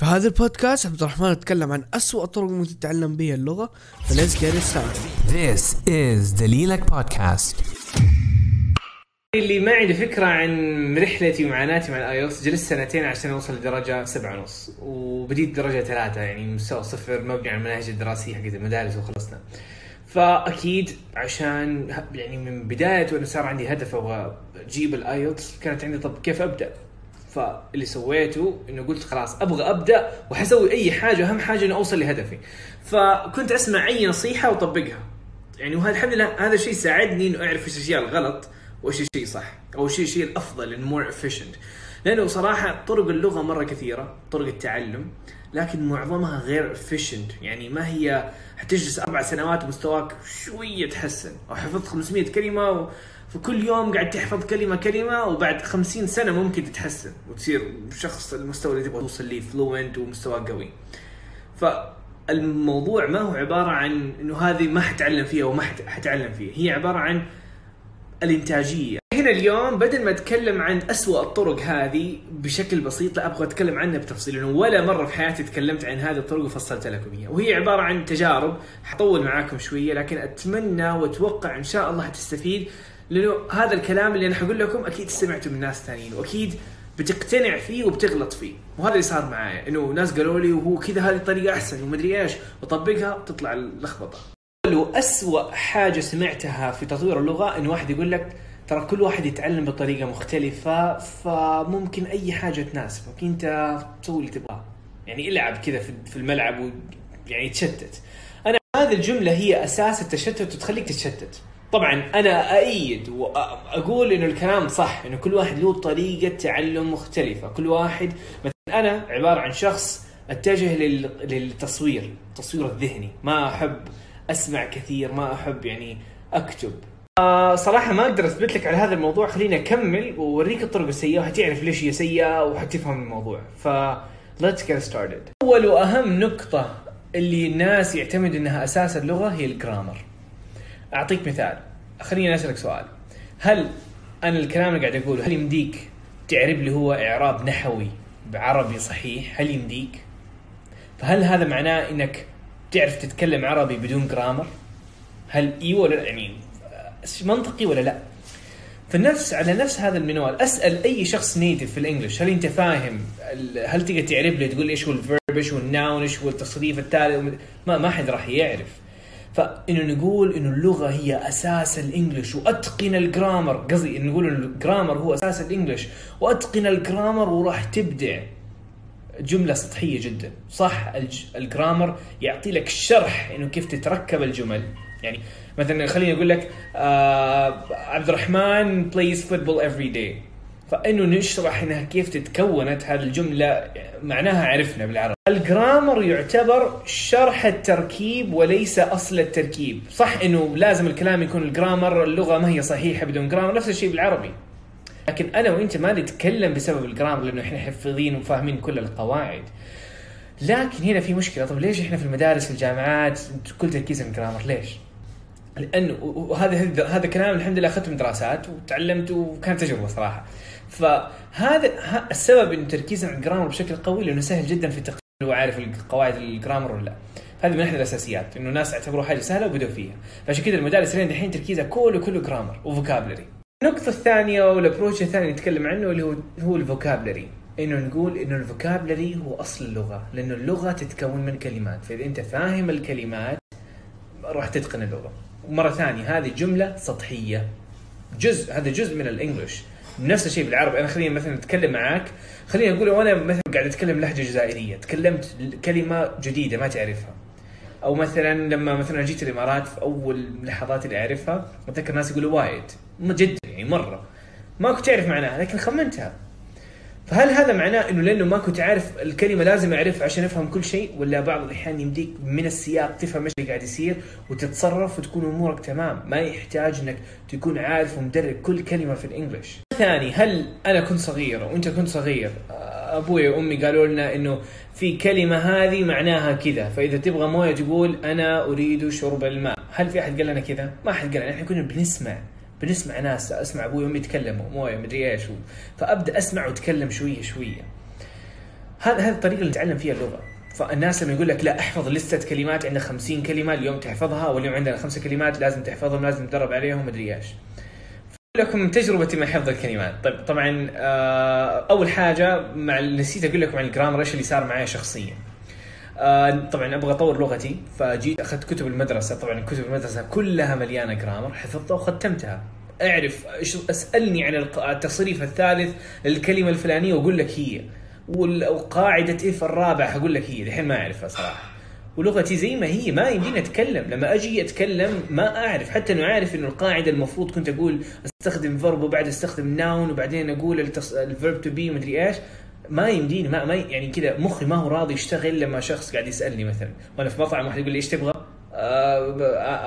في هذا البودكاست عبد الرحمن يتكلم عن أسوأ الطرق ممكن تتعلم بها اللغة. ف let's get started. This is دليلك بودكاست اللي ما عنده فكرة عن رحلتي ومعاناتي مع ال IELTS جلست سنتين عشان أوصل لدرجة سبعة ونص وبديت درجة ثلاثة يعني مستوى صفر مبني على المناهج الدراسية حقت المدارس وخلصنا. فأكيد عشان يعني من بداية وأنا صار عندي هدف أبغى أجيب ال IELTS كانت عندي طب كيف أبدأ؟ فاللي سويته إنه قلت خلاص أبغى أبدأ وحسوي أي حاجة أهم حاجة إني أوصل لهدفي. فكنت أسمع أي نصيحة وأطبقها. يعني وهذا الحمد لله هذا الشيء ساعدني إنه أعرف إيش الأشياء الغلط وإيش الشيء صح أو إيش الشيء الأفضل انه مور efficient. لأنه صراحة طرق اللغة مرة كثيرة طرق التعلم. لكن معظمها غير efficient. يعني ما هي حتجلس أربع سنوات مستواك شوية تحسن أو حفظت 500 كلمة و... فكل يوم قاعد تحفظ كلمة كلمة وبعد 50 سنة ممكن تتحسن وتصير شخص المستوى اللي تبغى توصل ليه فلوينت ومستواك قوي. فالموضوع ما هو عبارة عن إنه هذه ما حتعلم فيها وما حت- حتعلم فيها. هي عبارة عن الإنتاجية. هنا اليوم بدل ما أتكلم عن أسوأ الطرق هذه بشكل بسيط لا أبغى أتكلم عنها بتفصيل لأنه ولا مرة في حياتي تكلمت عن هذه الطرق وفصلت لكم إياها. وهي عبارة عن تجارب حطول معاكم شوية لكن أتمنى وأتوقع إن شاء الله حتستفيد لأنه هذا الكلام اللي أنا حقول لكم أكيد سمعته من ناس ثانيين وأكيد بتقتنع فيه وبتغلط فيه. وهذا اللي صار معايا إنه ناس قالوا لي وهو كذا هذه الطريقة أحسن ومدري إيش وطبقها تطلع اللخبطة. وأسوأ حاجة سمعتها في تطوير اللغة إن واحد يقول لك ترى كل واحد يتعلم بطريقة مختلفة فممكن أي حاجة تناسبك. أنت تسوي اللي تبغاه. يعني العب كذا في الملعب و يعني تشتت أنا هذه الجملة هي أساس التشتت وتخليك تتشتت. طبعا أنا أأيد وأقول إنه الكلام صح إنه كل واحد له طريقة تعلم مختلفة. كل واحد مثلا أنا عبارة عن شخص أتجه لل... للتصوير التصوير الذهني. ما أحب أسمع كثير ما أحب يعني أكتب. صراحة ما أقدر أثبت لك على هذا الموضوع خليني أكمل وأوريك الطرق السيئة وحتعرف ليش هي سيئة وحتفهم الموضوع. ف let's get started. أول وأهم نقطة اللي الناس يعتمدوا إنها أساس اللغة هي الجرامر. أعطيك مثال. خليني أسألك سؤال. هل أنا الكلام اللي قاعد أقوله هل يمديك تعرب لي هو إعراب نحوي بعربي صحيح؟ هل يمديك؟ فهل هذا معناه إنك تعرف تتكلم عربي بدون جرامر؟ هل أيوه ولا لا؟ يعني منطقي ولا لا؟ فنفس على نفس هذا المنوال أسأل أي شخص نيتف في الإنجليش هل أنت فاهم هل تقدر تعرف لي تقول إيش هو ال verb إيش هو ال noun إيش هو التصريف التالي؟ ما ما حد راح يعرف. فإنه نقول إنه اللغة هي أساس ال English وأتقن ال grammar قصدي نقول إنه ال grammar هو أساس ال English وأتقن ال grammar وراح تبدع. جملة سطحية جدا. صح الج... ال grammar يعطي لك شرح إنه كيف تتركب الجمل. يعني مثلا خليني أقول لك آه عبد الرحمن plays football every day. فإنه نشرح إنها كيف تتكونت هذه الجملة معناها عرفنا بالعربي. الجرامر يعتبر شرح التركيب وليس أصل التركيب. صح إنه لازم الكلام يكون الجرامر اللغة ما هي صحيحة بدون جرامر نفس الشيء بالعربي. لكن أنا وأنت ما نتكلم بسبب الجرامر لأنه إحنا حفظين وفاهمين كل القواعد. لكن هنا في مشكلة. طب ليش إحنا في المدارس في الجامعات كل تركيزنا الجرامر؟ ليش؟ لأنه وهذا هذا كلام الحمد لله أخذته من دراسات وتعلمت وكانت تجربة صراحة. فهذا السبب انه تركيزنا على ال grammar بشكل قوي لأنه سهل جدا في التقييم هو عارف قواعد ال grammar ولا لا. هذه من احد الأساسيات إنه الناس اعتبروها حاجة سهلة وبدوا فيها. فعشان كذا المدارس لين دحين تركيزها كله كله grammar و vocabulary النقطة الثانية وال approach الثاني نتكلم عنه اللي هو هو ال vocabulary إنه نقول إنه ال vocabulary هو أصل اللغة لأنه اللغة تتكون من كلمات. فإذا أنت فاهم الكلمات راح تتقن اللغة. ومرة ثانية هذه جملة سطحية. جزء هذا جزء من الإنجليش. نفس الشيء بالعربي. أنا خليني مثلا أتكلم معاك. خليني أقول وأنا مثلا قاعد أتكلم لهجة جزائرية. تكلمت كلمة جديدة ما تعرفها. أو مثلا لما مثلا جيت الإمارات في أول لحظات اللي أعرفها أتذكر ناس يقولوا وايد. جدا يعني مرة. ما كنت أعرف معناها لكن خمنتها. فهل هذا معناه إنه لأنه ما كنت عارف الكلمة لازم أعرفها عشان أفهم كل شيء؟ ولا بعض الأحيان يمديك من السياق تفهم إيش اللي قاعد يصير وتتصرف وتكون أمورك تمام؟ ما يحتاج إنك تكون عارف ومدرك كل كلمة في الإنجليش. ثاني هل أنا كنت صغير وأنت كنت صغير؟ أبوي وأمي قالوا لنا إنه في كلمة هذه معناها كذا فإذا تبغى موية تقول أنا أريد شرب الماء. هل في أحد قال لنا كذا؟ ما أحد قال لنا إحنا كنا بنسمع. بنسمع ناس أسمع أبوي وأمي يتكلموا مويه مدري إيش. فأبدأ أسمع وأتكلم شوية شوية. هذا هذه الطريقة اللي نتعلم فيها اللغة. فالناس لما يقول لك لا احفظ لستة كلمات عندنا 50 كلمة اليوم تحفظها واليوم عندنا خمسة كلمات لازم تحفظهم لازم تدرب عليهم مدري إيش. لكم تجربتي مع حفظ الكلمات. طيب طبعا آه، أول حاجة مع نسيت أقول لكم عن الجرامر إيش اللي صار معي شخصيا. آه، طبعا أبغى أطور لغتي فجيت أخذت كتب المدرسة. طبعا كتب المدرسة كلها مليانة جرامر حفظتها وختمتها. أعرف أسألني عن التصريف الثالث للكلمة الفلانية وأقول لك هي. وقاعدة if الرابع حقول لك هي الحين ما أعرفها صراحة. ولغتي زي ما هي ما يمديني أتكلم. لما أجي أتكلم ما أعرف. حتى أنه عارف إنه القاعدة المفروض كنت أقول أستخدم verb وبعد أستخدم noun وبعدين أقول ال verb to be مدري إيش. ما يمديني ما, ما يعني كذا مخي ما هو راضي يشتغل لما شخص قاعد يسالني مثلا وأنا في مطعم واحد يقول لي إيش تبغى؟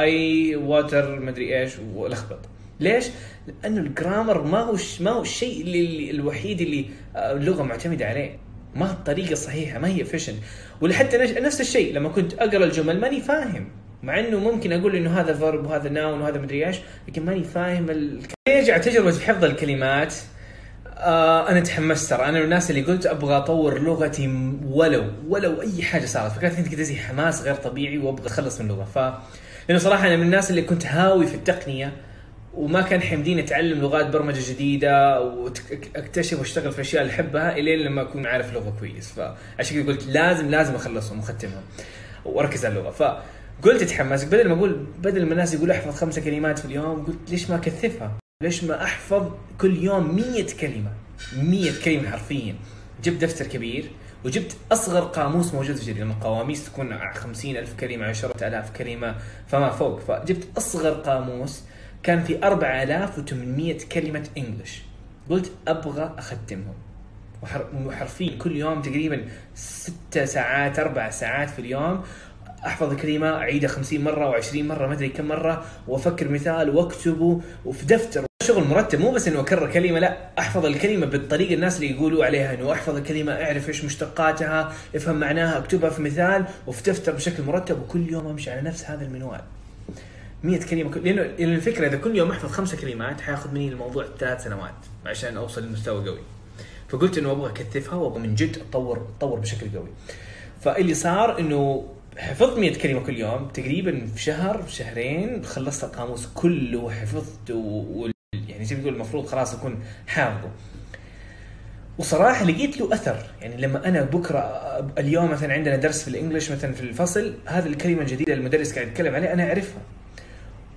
I water مدري إيش وألخبط ليش؟ لأنه ال grammar ما هو ما هو الشيء اللي الوحيد اللي آه، اللغة معتمده عليه ما الطريقة الصحيحه ما هي فيشن ولحتى نفس الشيء لما كنت اقرا الجمل ماني فاهم مع انه ممكن أقول انه هذا verb وهذا noun وهذا مدري إيش لكن ماني فاهم ال... يرجع تجربه حفظ الكلمات آه أنا تحمست ترى. أنا من الناس اللي قلت أبغى أطور لغتي ولو ولو أي حاجة صارت. فكانت عندي كذا زي حماس غير طبيعي وأبغى اخلص من اللغة. ف لأنه صراحة أنا من الناس اللي كنت هاوي في التقنية وما كان حيمديني أتعلم لغات برمجة جديدة وأكتشف وأشتغل في أشياء اللي أحبها إلين لما أكون عارف لغة كويس. فعشان كذا قلت لازم لازم أخلصهم وأختمهم وأركز على اللغة. فقلت أتحمس. بدل ما أقول بدل ما الناس يقولوا أحفظ خمسة كلمات في اليوم قلت ليش ما أكثفها؟ ليش ما أحفظ كل يوم مية كلمة؟ 100 كلمة حرفيا. جبت دفتر كبير وجبت أصغر قاموس موجود في الجريده القواميس تكون 50 ألف كلمة 10000 كلمة فما فوق. فجبت أصغر قاموس كان في 4800 كلمة إنجلش. قلت أبغى أختمهم. وحر- وحرفيا كل يوم تقريبا ستة ساعات أربع ساعات في اليوم أحفظ الكلمة أعيدها 50 مرة و20 مرة ما أدري كم مرة وأفكر مثال وأكتبه وفي دفتر. شغل مرتب مو بس إنه أكرر كلمة لا أحفظ الكلمة بالطريقة الناس اللي يقولوا عليها إنه أحفظ الكلمة أعرف إيش مشتقاتها أفهم معناها أكتبها في مثال وفي دفتر بشكل مرتب وكل يوم أمشي على نفس هذا المنوال. 100 كلمة كل... لأنه لأن الفكرة إذا كل يوم أحفظ خمسة كلمات حيأخذ مني الموضوع ثلاث سنوات عشان أوصل لمستوى قوي. فقلت إنه أبغى أكثفها وأبغى من جد اتطور اتطور بشكل قوي. فاللي صار إنه حفظت 100 كلمة كل يوم. تقريبا في شهر في شهرين خلصت القاموس كله وحفظته و... يعني زي ما تقول المفروض خلاص أكون حافظه. وصراحة لقيت له أثر. يعني لما أنا بكرة اليوم مثلا عندنا درس في الإنجليش مثلا في الفصل هذه الكلمة الجديدة المدرس قاعد يتكلم عليها أنا أعرفها.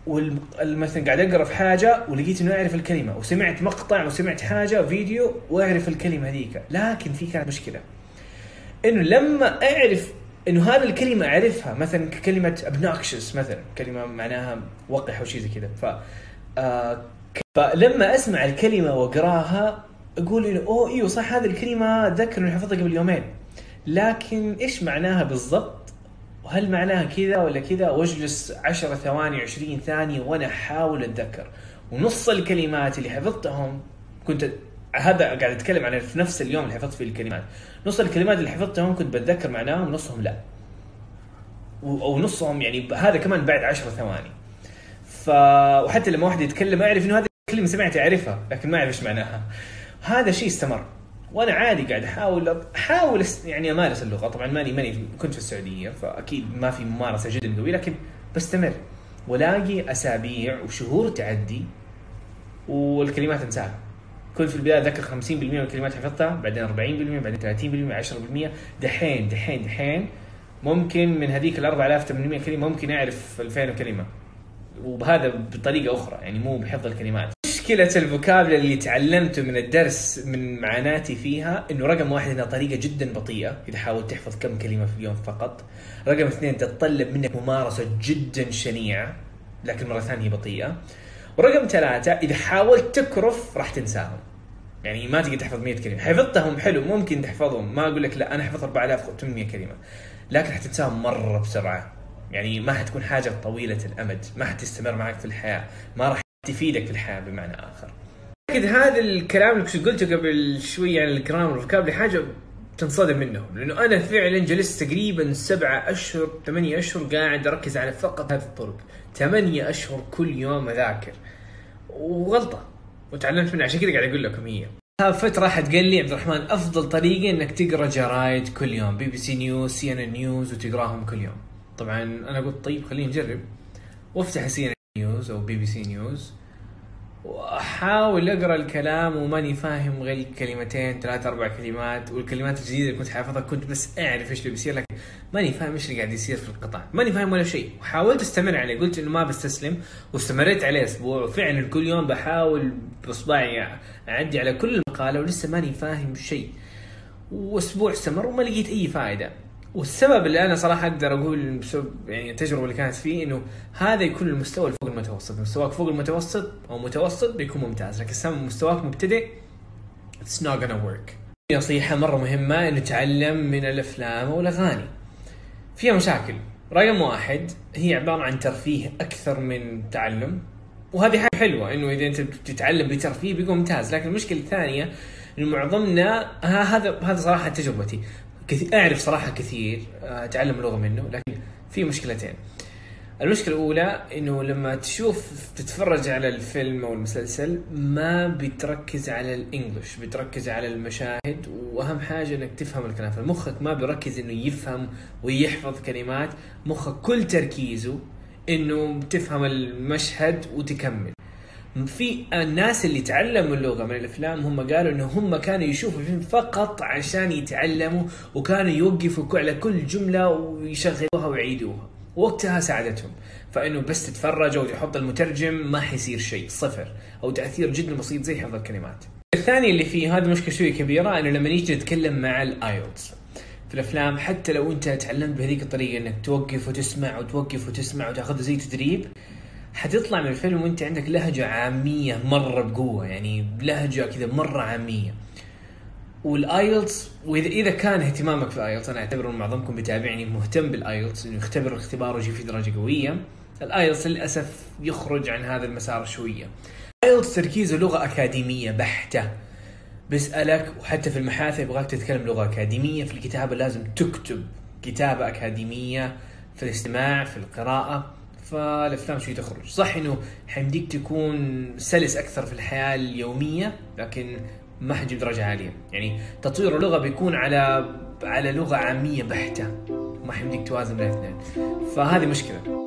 ومثلا قاعد أقرأ في حاجة ولقيت إنه اعرف الكلمة وسمعت مقطع وسمعت حاجة فيديو وأعرف الكلمة هذيك. لكن في كانت مشكلة. إنه لما أعرف إنه هذه الكلمة أعرفها مثلا كلمة obnoxious مثلا كلمة معناها وقح أو شيء زي كذا. ف آه فلما أسمع الكلمة وأقراها أقول إنه أوه إيوه صح هذه الكلمة أتذكر إني حفظتها قبل يومين. لكن إيش معناها بالضبط؟ وهل معناها كذا ولا كذا؟ وأجلس 10 ثواني 20 ثانية وأنا أحاول أتذكر. ونص الكلمات اللي حفظتهم كنت هذا قاعد اتكلم عن في نفس اليوم اللي حفظت فيه الكلمات. نص الكلمات اللي حفظتهم كنت بتذكر معناهم ونصهم لا. و- أو نصهم يعني هذا كمان بعد 10 ثواني. ف وحتى لما واحد يتكلم اعرف إنه هذه الكلمة سمعت اعرفها لكن ما اعرف إيش معناها. هذا شيء استمر. وأنا عادي قاعد أحاول أحاول يعني أمارس اللغة. طبعا ماني ماني كنت في السعودية فأكيد ما في ممارسة جدا قوية لكن بستمر. ولاقي أسابيع وشهور تعدي والكلمات انساها. كنت في البداية اتذكر 50% من الكلمات حفظتها بعدين 40% بعدين 30% 10% دحين دحين دحين ممكن من هذيك ال 4800 كلمة ممكن أعرف 2000 كلمه وبهذا بطريقة أخرى يعني مو بحفظ الكلمات مشكلة الفوكابلر اللي تعلمته من الدرس من معاناتي فيها إنه رقم واحد إنها طريقة جدا بطيئة إذا حاولت تحفظ كم كلمة في اليوم فقط. رقم اثنين تتطلب منك ممارسة جدا شنيعة لكن مرة ثانية بطيئة. ورقم ثلاثة إذا حاولت تكرف راح تنساهم. يعني ما تقدر تحفظ 100 كلمة، حفظتهم حلو ممكن تحفظهم، ما أقول لك لا أنا حفظت 4800 كلمة. لكن حتنساهم مرة بسرعة. يعني ما حتكون حاجة طويلة الأمد، ما حتستمر معك في الحياة، ما راح تفيدك في الحياة بمعنى آخر. أكيد هذا الكلام اللي قلته قبل شوي عن الجرامر والفوكابلري حاجة تنصدم منهم لأنه أنا فعلا جلست تقريبا سبعة أشهر ثمانية أشهر قاعد أركز على فقط هذه الطرق. ثمانية أشهر كل يوم أذاكر. وغلطة. وتعلمت منها. عشان كذا قاعد أقول لكم هي. فترة حد قال لي عبد الرحمن. أفضل طريقة إنك تقرأ جرايد كل يوم. BBC News CN News وتقراهم كل يوم. طبعا أنا قلت طيب خلينا نجرب وافتح CN News أو BBC News. وأحاول أقرأ الكلام وماني فاهم غير كلمتين ثلاث أربع كلمات والكلمات الجديدة اللي كنت حافظها كنت بس أعرف إيش اللي بيصير لكن ماني فاهم إيش اللي قاعد يصير في القطاع. ماني فاهم ولا شيء. وحاولت أستمر عليه. قلت إنه ما بستسلم واستمريت عليه أسبوع. وفعلا كل يوم بحاول بإصبعي أعدي على كل المقاله ولسه ماني فاهم شيء. وأسبوع استمر وما لقيت أي فائده والسبب اللي أنا صراحة أقدر أقول بسبب يعني التجربة اللي كانت فيه إنه هذا يكون المستوى فوق المتوسط، مستواك فوق المتوسط أو متوسط بيكون ممتاز، لكن سام مستواك مبتدئ it's not gonna work. نصيحة مرة مهمة انه تعلم من الأفلام والاغاني. فيها مشاكل، رقم واحد هي عبارة عن ترفيه أكثر من تعلم. وهذه حاجة حلوة إنه إذا أنت بتتعلم بترفيه بيكون ممتاز، لكن المشكلة الثانية إنه معظمنا هذا هذا صراحة تجربتي. كثير أعرف صراحة كثير آه، أتعلم اللغة منه لكن في مشكلتين. المشكلة الأولى إنه لما تشوف تتفرج على الفيلم أو المسلسل ما بتركز على الإنجليش بتركز على المشاهد وأهم حاجة إنك تفهم الكلام. فمخك ما بيركز إنه يفهم ويحفظ كلمات مخك كل تركيزه إنه تفهم المشهد وتكمل. في الناس اللي تعلموا اللغة من الأفلام هم قالوا إنه هم كانوا يشوفوا الفيلم فقط عشان يتعلموا وكانوا يوقفوا على كل جملة ويشغلوها ويعيدوها. وقتها ساعدتهم. فإنه بس تتفرج أو تحط المترجم ما حيصير شيء صفر. أو تأثير جدا بسيط زي حفظ الكلمات. الثاني اللي فيه هذا مشكلة شوية كبيرة إنه لما نيجي نتكلم مع ال IELTS في الأفلام حتى لو أنت تعلمت بهذيك الطريقة إنك توقف وتسمع وتوقف وتسمع وتأخذ زي تدريب حتطلع من الفيلم وانت عندك لهجة عامية مرة بقوة يعني لهجة كذا مرة عامية. وال IELTS واذا إذا كان اهتمامك في ال IELTS أنا أعتبر معظمكم بيتابعني مهتم بال IELTS إنه يختبر الاختبار ويجي فيه درجة قوية. ال IELTS للأسف يخرج عن هذا المسار شوية. ال IELTS تركيزه لغة أكاديمية بحتة. بيسالك وحتى في المحادثه يبغاك تتكلم لغة أكاديمية في الكتابة لازم تكتب كتابة أكاديمية في الاستماع في القراءة. فالأفلام شوي تخرج. صح إنه حيمديك تكون سلس أكثر في الحياة اليومية لكن ما حتجيب درجة عالية. يعني تطوير اللغة بيكون على على لغة عامية بحتة. ما حيمديك توازن بين الاثنين. فهذه مشكلة.